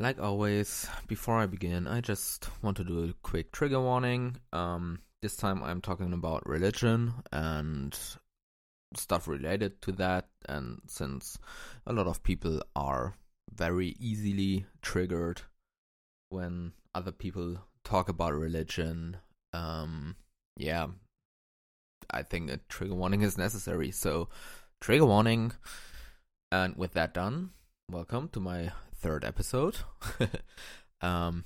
Like always, before I begin, I just want to do a quick trigger warning. Um, this time I'm talking about religion and stuff related to that. And since a lot of people are very easily triggered when other people talk about religion, um, yeah, I think a trigger warning is necessary. So, trigger warning. And with that done, welcome to my third episode. um,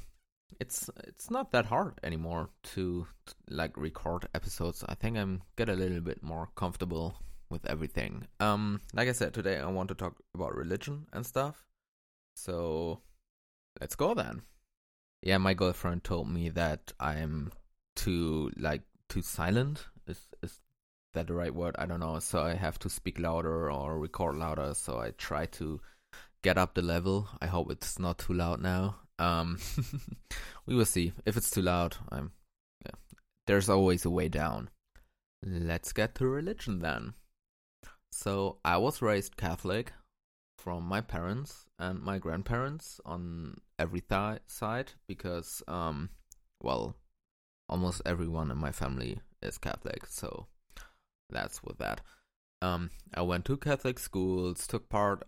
it's it's not that hard anymore to, to, like record episodes. I think I'm get a little bit more comfortable with everything. Um, like I said today, I want to talk about religion and stuff. So let's go then. Yeah, my girlfriend told me that I'm too like too silent. Is is that the right word? I don't know. So I have to speak louder or record louder. So I try to get up the level. I hope it's not too loud now. Um, we will see. If it's too loud, I'm. Yeah. There's always a way down. Let's get to religion then. So I was raised Catholic from my parents and my grandparents on every th- side because, um, well, almost everyone in my family is Catholic. So that's with that. Um, I went to Catholic schools, took part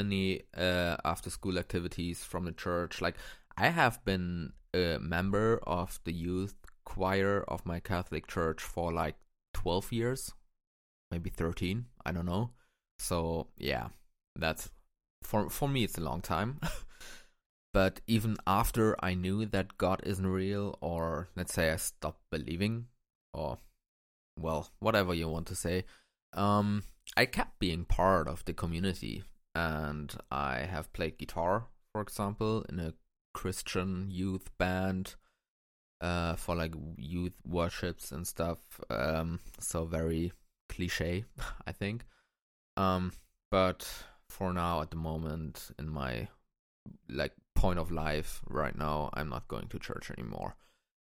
any uh, after school activities from the church. Like I have been a member of the youth choir of my Catholic church for like 12 years, maybe 13, I don't know. So, yeah, that's for for me it's a long time. but even after I knew that God isn't real or let's say I stopped believing or well, whatever you want to say, um I kept being part of the community and I have played guitar, for example, in a Christian youth band uh, for like youth worships and stuff. Um, so very cliche, I think. Um, but for now, at the moment, in my like point of life right now, I'm not going to church anymore.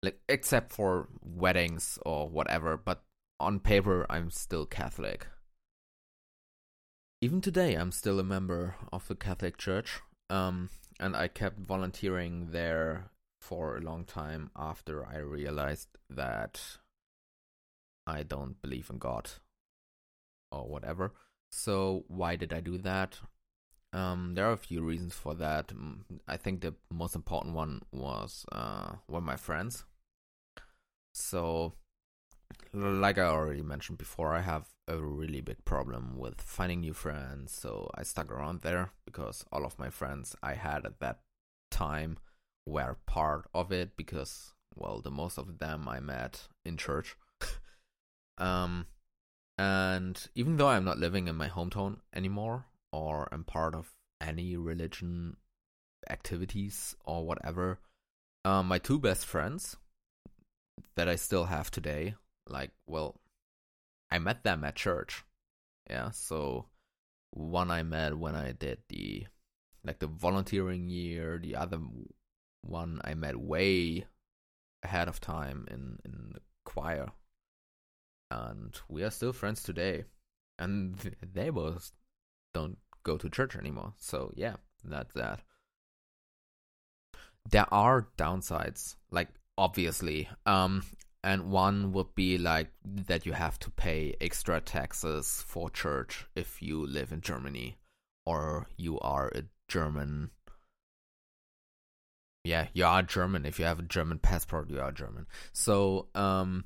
Like except for weddings or whatever, but on paper, I'm still Catholic. Even today, I'm still a member of the Catholic Church, um, and I kept volunteering there for a long time after I realized that I don't believe in God or whatever. So, why did I do that? Um, there are a few reasons for that. I think the most important one was uh, were my friends. So, like I already mentioned before, I have a really big problem with finding new friends, so I stuck around there because all of my friends I had at that time were part of it because well, the most of them I met in church. um and even though I'm not living in my hometown anymore or am part of any religion activities or whatever, um my two best friends that I still have today like well I met them at church. Yeah, so one I met when I did the like the volunteering year, the other one I met way ahead of time in in the choir. And we are still friends today. And they both don't go to church anymore. So yeah, that's that. There are downsides, like obviously. Um and one would be like that you have to pay extra taxes for church if you live in Germany or you are a German. Yeah, you are German. If you have a German passport, you are German. So, um,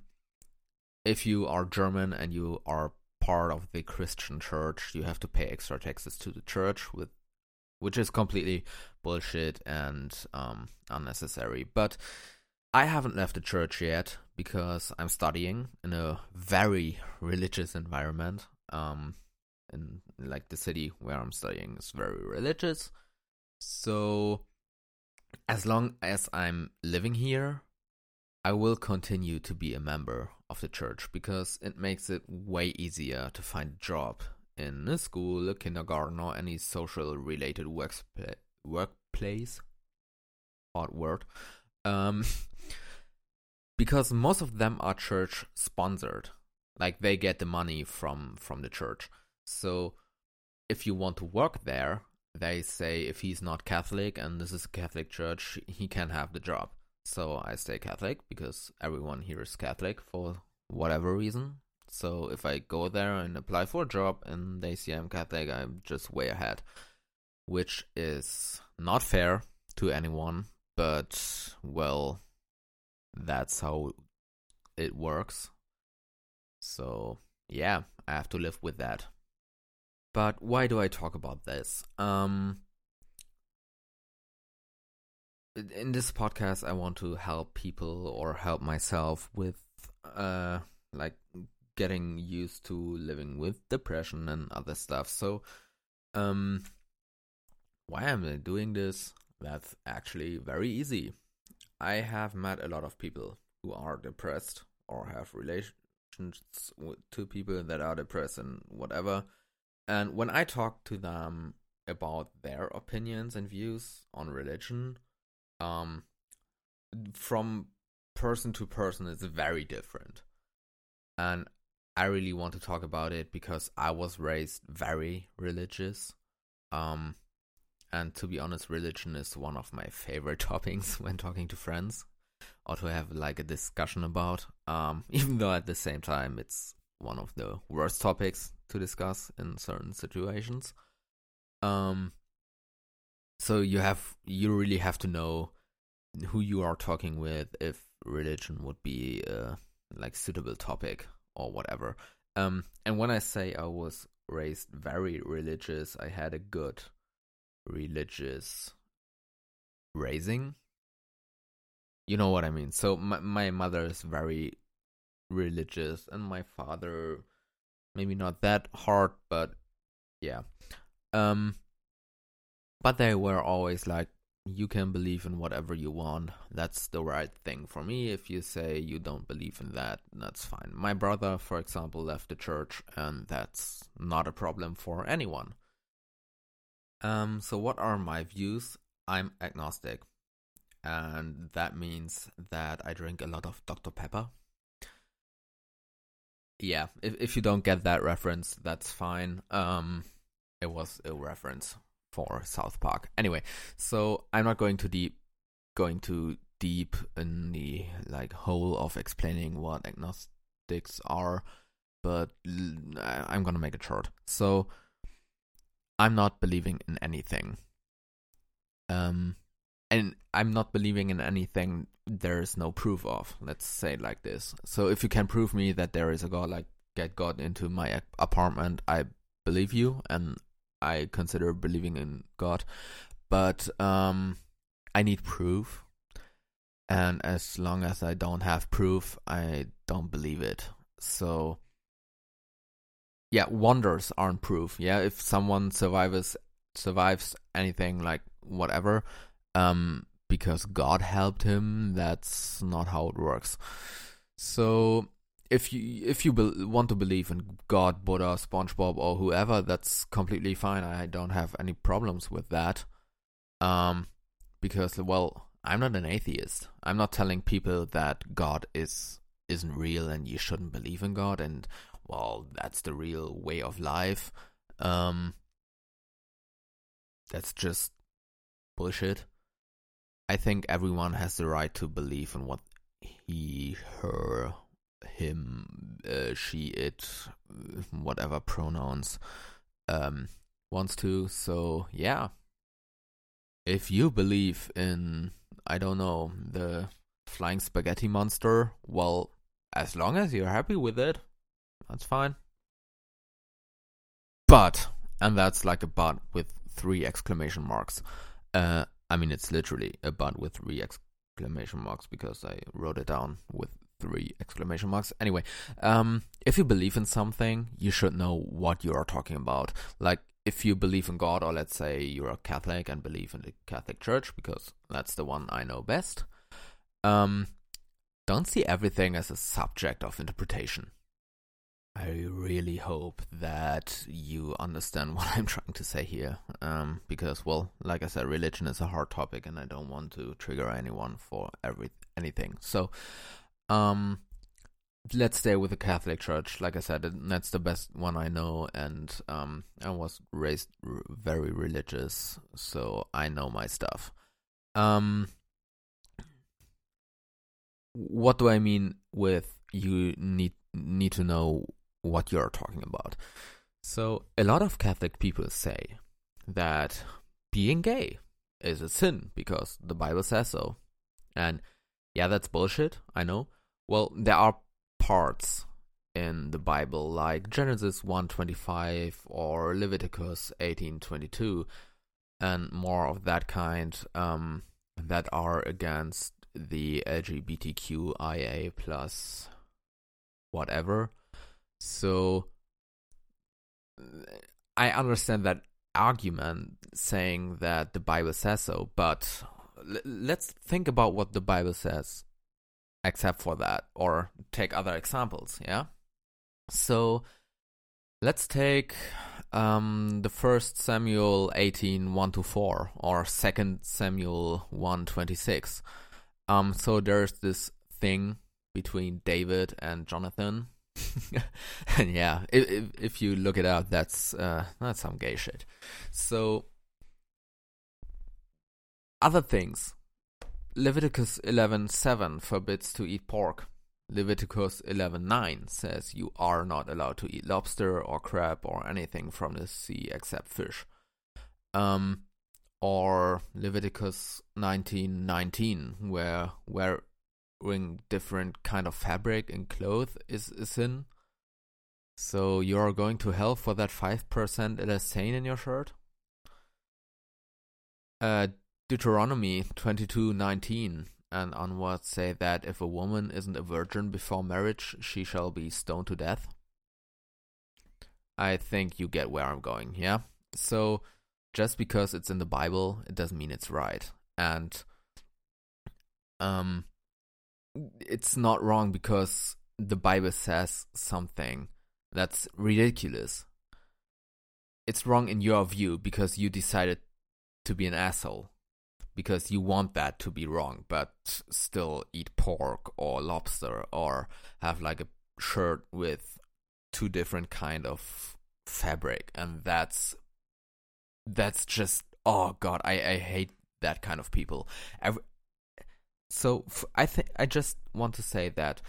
if you are German and you are part of the Christian church, you have to pay extra taxes to the church with which is completely bullshit and um unnecessary. But I haven't left the church yet because I'm studying in a very religious environment. Um, in like the city where I'm studying is very religious. So, as long as I'm living here, I will continue to be a member of the church because it makes it way easier to find a job in a school, a kindergarten, or any social related workplace. Odd word. Um, because most of them are church sponsored like they get the money from from the church so if you want to work there they say if he's not Catholic and this is a Catholic church, he can't have the job. So I stay Catholic because everyone here is Catholic for whatever reason. So if I go there and apply for a job and they see I'm Catholic, I'm just way ahead, which is not fair to anyone, but well, that's how it works. So yeah, I have to live with that. But why do I talk about this? Um, in this podcast, I want to help people or help myself with, uh, like getting used to living with depression and other stuff. So, um, why am I doing this? That's actually very easy. I have met a lot of people who are depressed or have relations with, to people that are depressed and whatever. And when I talk to them about their opinions and views on religion, um, from person to person, it's very different. And I really want to talk about it because I was raised very religious. Um, and to be honest, religion is one of my favorite topics when talking to friends or to have like a discussion about. Um, even though at the same time it's one of the worst topics to discuss in certain situations. Um, so you have you really have to know who you are talking with if religion would be a like suitable topic or whatever. Um, and when I say I was raised very religious, I had a good religious raising. You know what I mean? So my my mother is very religious and my father maybe not that hard, but yeah. Um, but they were always like, you can believe in whatever you want. That's the right thing for me. If you say you don't believe in that, that's fine. My brother, for example, left the church, and that's not a problem for anyone. Um, so what are my views? I'm agnostic, and that means that I drink a lot of Dr. Pepper yeah, if if you don't get that reference, that's fine. Um, it was a reference for South Park. Anyway, so I'm not going too deep, going too deep in the like whole of explaining what agnostics are, but I'm gonna make it short. So I'm not believing in anything. Um, and I'm not believing in anything there is no proof of. Let's say like this. So if you can prove me that there is a god, like get God into my apartment, I believe you, and I consider believing in God. But um, I need proof, and as long as I don't have proof, I don't believe it. So yeah, wonders aren't proof. Yeah, if someone survives survives anything like whatever, um, because God helped him. That's not how it works. So if you if you be- want to believe in God, Buddha, SpongeBob, or whoever, that's completely fine. I don't have any problems with that. Um, because well, I'm not an atheist. I'm not telling people that God is isn't real and you shouldn't believe in God and well, that's the real way of life. Um, that's just bullshit. I think everyone has the right to believe in what he, her, him, uh, she, it, whatever pronouns um, wants to. So, yeah. If you believe in, I don't know, the flying spaghetti monster, well, as long as you're happy with it, that's fine. But, and that's like a but with three exclamation marks. Uh, I mean, it's literally a but with three exclamation marks because I wrote it down with three exclamation marks. Anyway, um, if you believe in something, you should know what you are talking about. Like, if you believe in God, or let's say you're a Catholic and believe in the Catholic Church, because that's the one I know best, um, don't see everything as a subject of interpretation. I really hope that you understand what I'm trying to say here. Um, because, well, like I said, religion is a hard topic, and I don't want to trigger anyone for every anything. So, um, let's stay with the Catholic Church. Like I said, that's the best one I know, and um, I was raised r- very religious, so I know my stuff. Um, what do I mean with you need need to know what you're talking about? So a lot of Catholic people say that being gay is a sin because the Bible says so, and yeah, that's bullshit. I know. Well, there are parts in the Bible like Genesis 1:25 or Leviticus 18:22 and more of that kind um, that are against the LGBTQIA plus whatever. So I understand that argument saying that the Bible says so, but l- let's think about what the Bible says except for that or take other examples, yeah? So let's take um, the first Samuel 18 1 to 4 or second Samuel 1 26. Um, so there's this thing between David and Jonathan. And yeah, if, if you look it up, that's uh, that's some gay shit. So other things Leviticus 11:7 forbids to eat pork. Leviticus 11:9 says you are not allowed to eat lobster or crab or anything from the sea except fish. Um, or Leviticus 19:19 where wearing different kind of fabric and cloth is a sin. So you're going to hell for that 5% elastane in your shirt? Uh, Deuteronomy 22:19 and onwards say that if a woman isn't a virgin before marriage, she shall be stoned to death. I think you get where I'm going, yeah? So just because it's in the Bible, it doesn't mean it's right. And um it's not wrong because the Bible says something that's ridiculous. It's wrong in your view because you decided to be an asshole because you want that to be wrong, but still eat pork or lobster or have like a shirt with two different kind of fabric, and that's that's just oh god, I I hate that kind of people. Every, so f- I think I just want to say that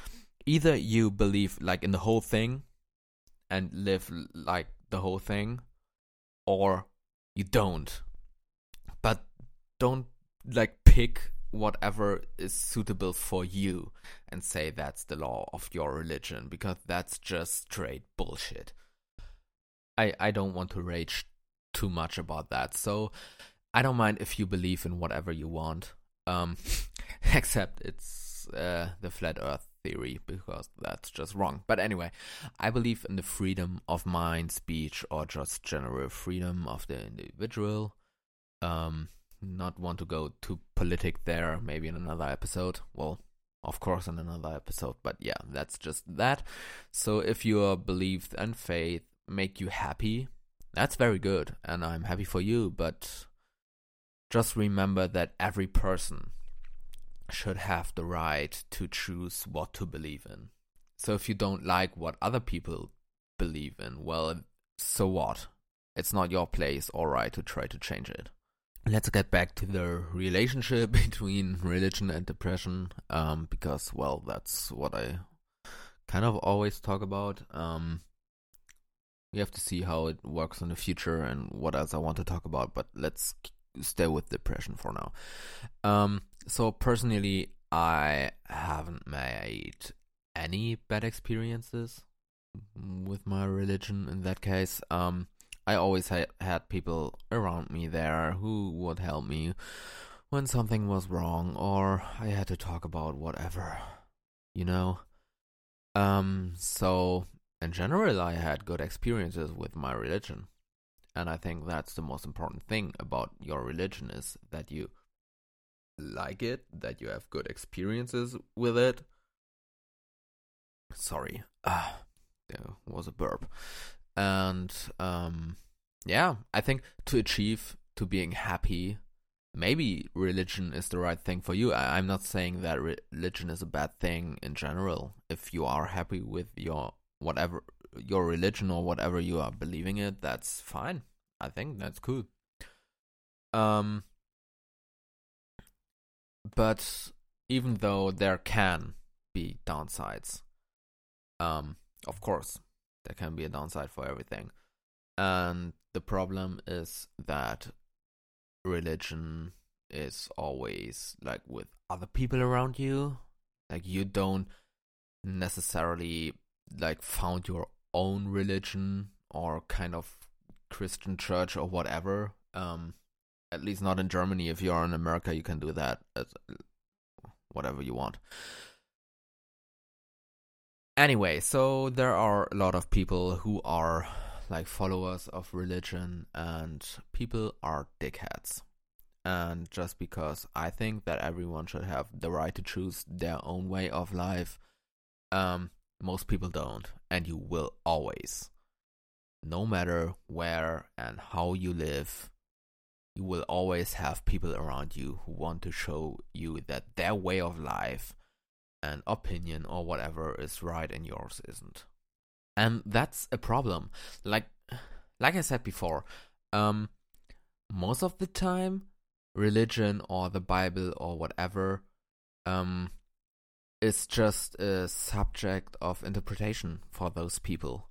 either you believe like in the whole thing and live like the whole thing, or you don't. But don't like pick whatever is suitable for you and say that's the law of your religion because that's just straight bullshit. I I don't want to rage too much about that. So I don't mind if you believe in whatever you want. Um except it's uh, the flat earth theory because that's just wrong. But anyway, I believe in the freedom of mind, speech or just general freedom of the individual. Um not want to go too politic there, maybe in another episode. Well, of course, in another episode, but yeah, that's just that. So if your belief and faith make you happy, that's very good, and I'm happy for you, but just remember that every person should have the right to choose what to believe in. So if you don't like what other people believe in, well, so what? It's not your place or right to try to change it let's get back to the relationship between religion and depression um, because well that's what i kind of always talk about um, we have to see how it works in the future and what else i want to talk about but let's stay with depression for now um, so personally i haven't made any bad experiences with my religion in that case um, I always ha- had people around me there who would help me when something was wrong or I had to talk about whatever, you know. Um, so in general, I had good experiences with my religion, and I think that's the most important thing about your religion is that you like it, that you have good experiences with it. Sorry, ah, there was a burp and um, yeah, I think to achieve to being happy maybe religion is the right thing for you. I, am not saying that religion is a bad thing in general. If you are happy with your whatever your religion or whatever you are believing it, that's fine. I think that's cool. Um, but even though there can be downsides, um, of course, there can be a downside for everything. And the problem is that religion is always like with other people around you. Like you don't necessarily like found your own religion or kind of Christian church or whatever. Um, at least not in Germany. If you are in America, you can do that. whatever you want. Anyway, so there are a lot of people who are like followers of religion, and people are dickheads. And just because I think that everyone should have the right to choose their own way of life, um, most people don't, and you will always. No matter where and how you live, you will always have people around you who want to show you that their way of life and opinion or whatever is right and yours isn't. And that's a problem. Like like i said before um most of the time religion or the bible or whatever um is just a subject of interpretation for those people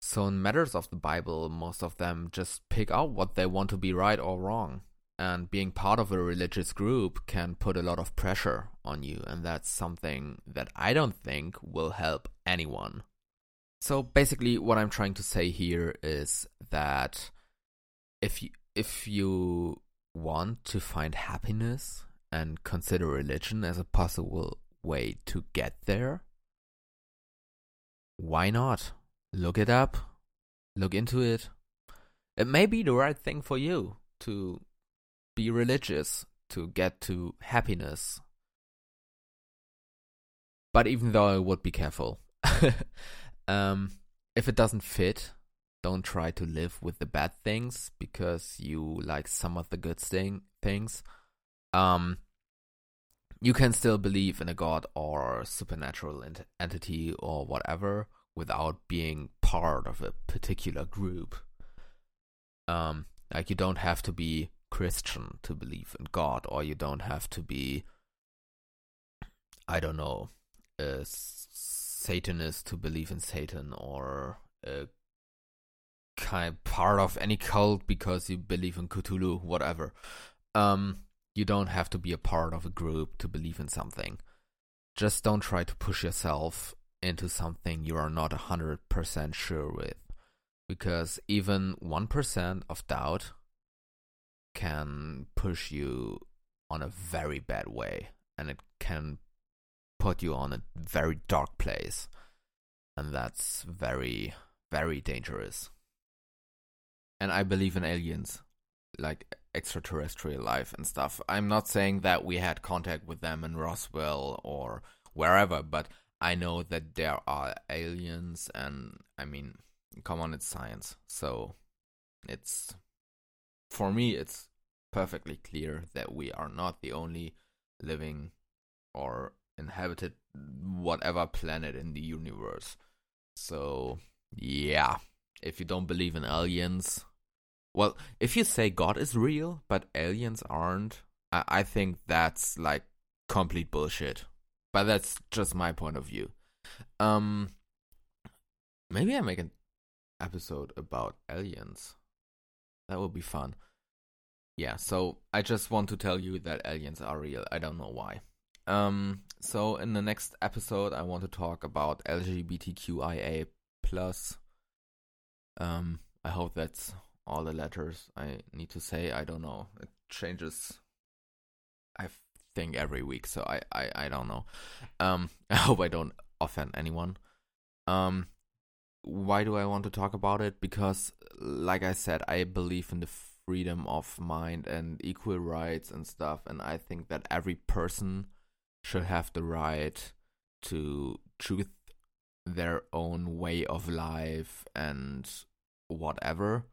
so in matters of the bible most of them just pick out what they want to be right or wrong and being part of a religious group can put a lot of pressure on you and that's something that i don't think will help anyone so basically, what I'm trying to say here is that if you if you want to find happiness and consider religion as a possible way to get there, why not? Look it up, look into it. It may be the right thing for you to be religious, to get to happiness. But even though I would be careful. Um, if it doesn't fit, don't try to live with the bad things because you like some of the good thing things. Um, you can still believe in a god or supernatural ent- entity or whatever without being part of a particular group. Um, like you don't have to be Christian to believe in God, or you don't have to be, I don't know, a Satanist to believe in Satan or a kind of part of any cult because you believe in Cthulhu, whatever. Um, you don't have to be a part of a group to believe in something. Just don't try to push yourself into something you are not 100% sure with. Because even 1% of doubt can push you on a very bad way. And it can put you on a very dark place. And that's very, very dangerous. And I believe in aliens, like extraterrestrial life and stuff. I'm not saying that we had contact with them in Roswell or wherever, but I know that there are aliens, and I mean, come on, it's science. So it's, for me, it's perfectly clear that we are not the only living or inhabited whatever planet in the universe. So, yeah, if you don't believe in aliens, well, if you say God is real but aliens aren't, I, I think that's like complete bullshit. But that's just my point of view. Um, maybe I make an episode about aliens. That would be fun. Yeah, so I just want to tell you that aliens are real. I don't know why. Um, so in the next episode, I want to talk about LGBTQIA plus. Um, I hope that's all the letters I need to say. I don't know. It changes. I think every week, so I I I don't know. Um, I hope I don't offend anyone. Um, why do I want to talk about it? Because, like I said, I believe in the freedom of mind and equal rights and stuff, and I think that every person should have the right to choose their own way of life and whatever.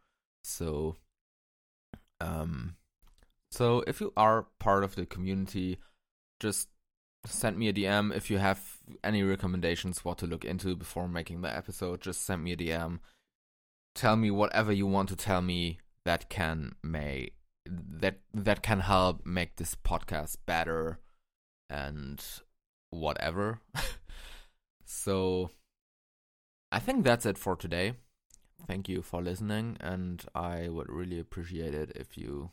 So, um, So if you are part of the community, just send me a DM if you have any recommendations what to look into before making the episode. Just send me a DM. Tell me whatever you want to tell me that can may that that can help make this podcast better and whatever. so I think that's it for today. Thank you for listening and I would really appreciate it if you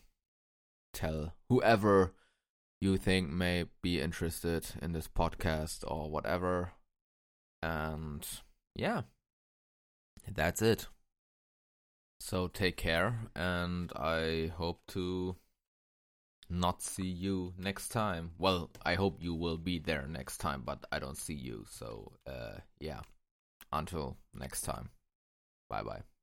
tell whoever you think may be interested in this podcast or whatever. And yeah, that's it. So take care, and I hope to not see you next time. Well, I hope you will be there next time, but I don't see you. So, uh, yeah. Until next time. Bye bye.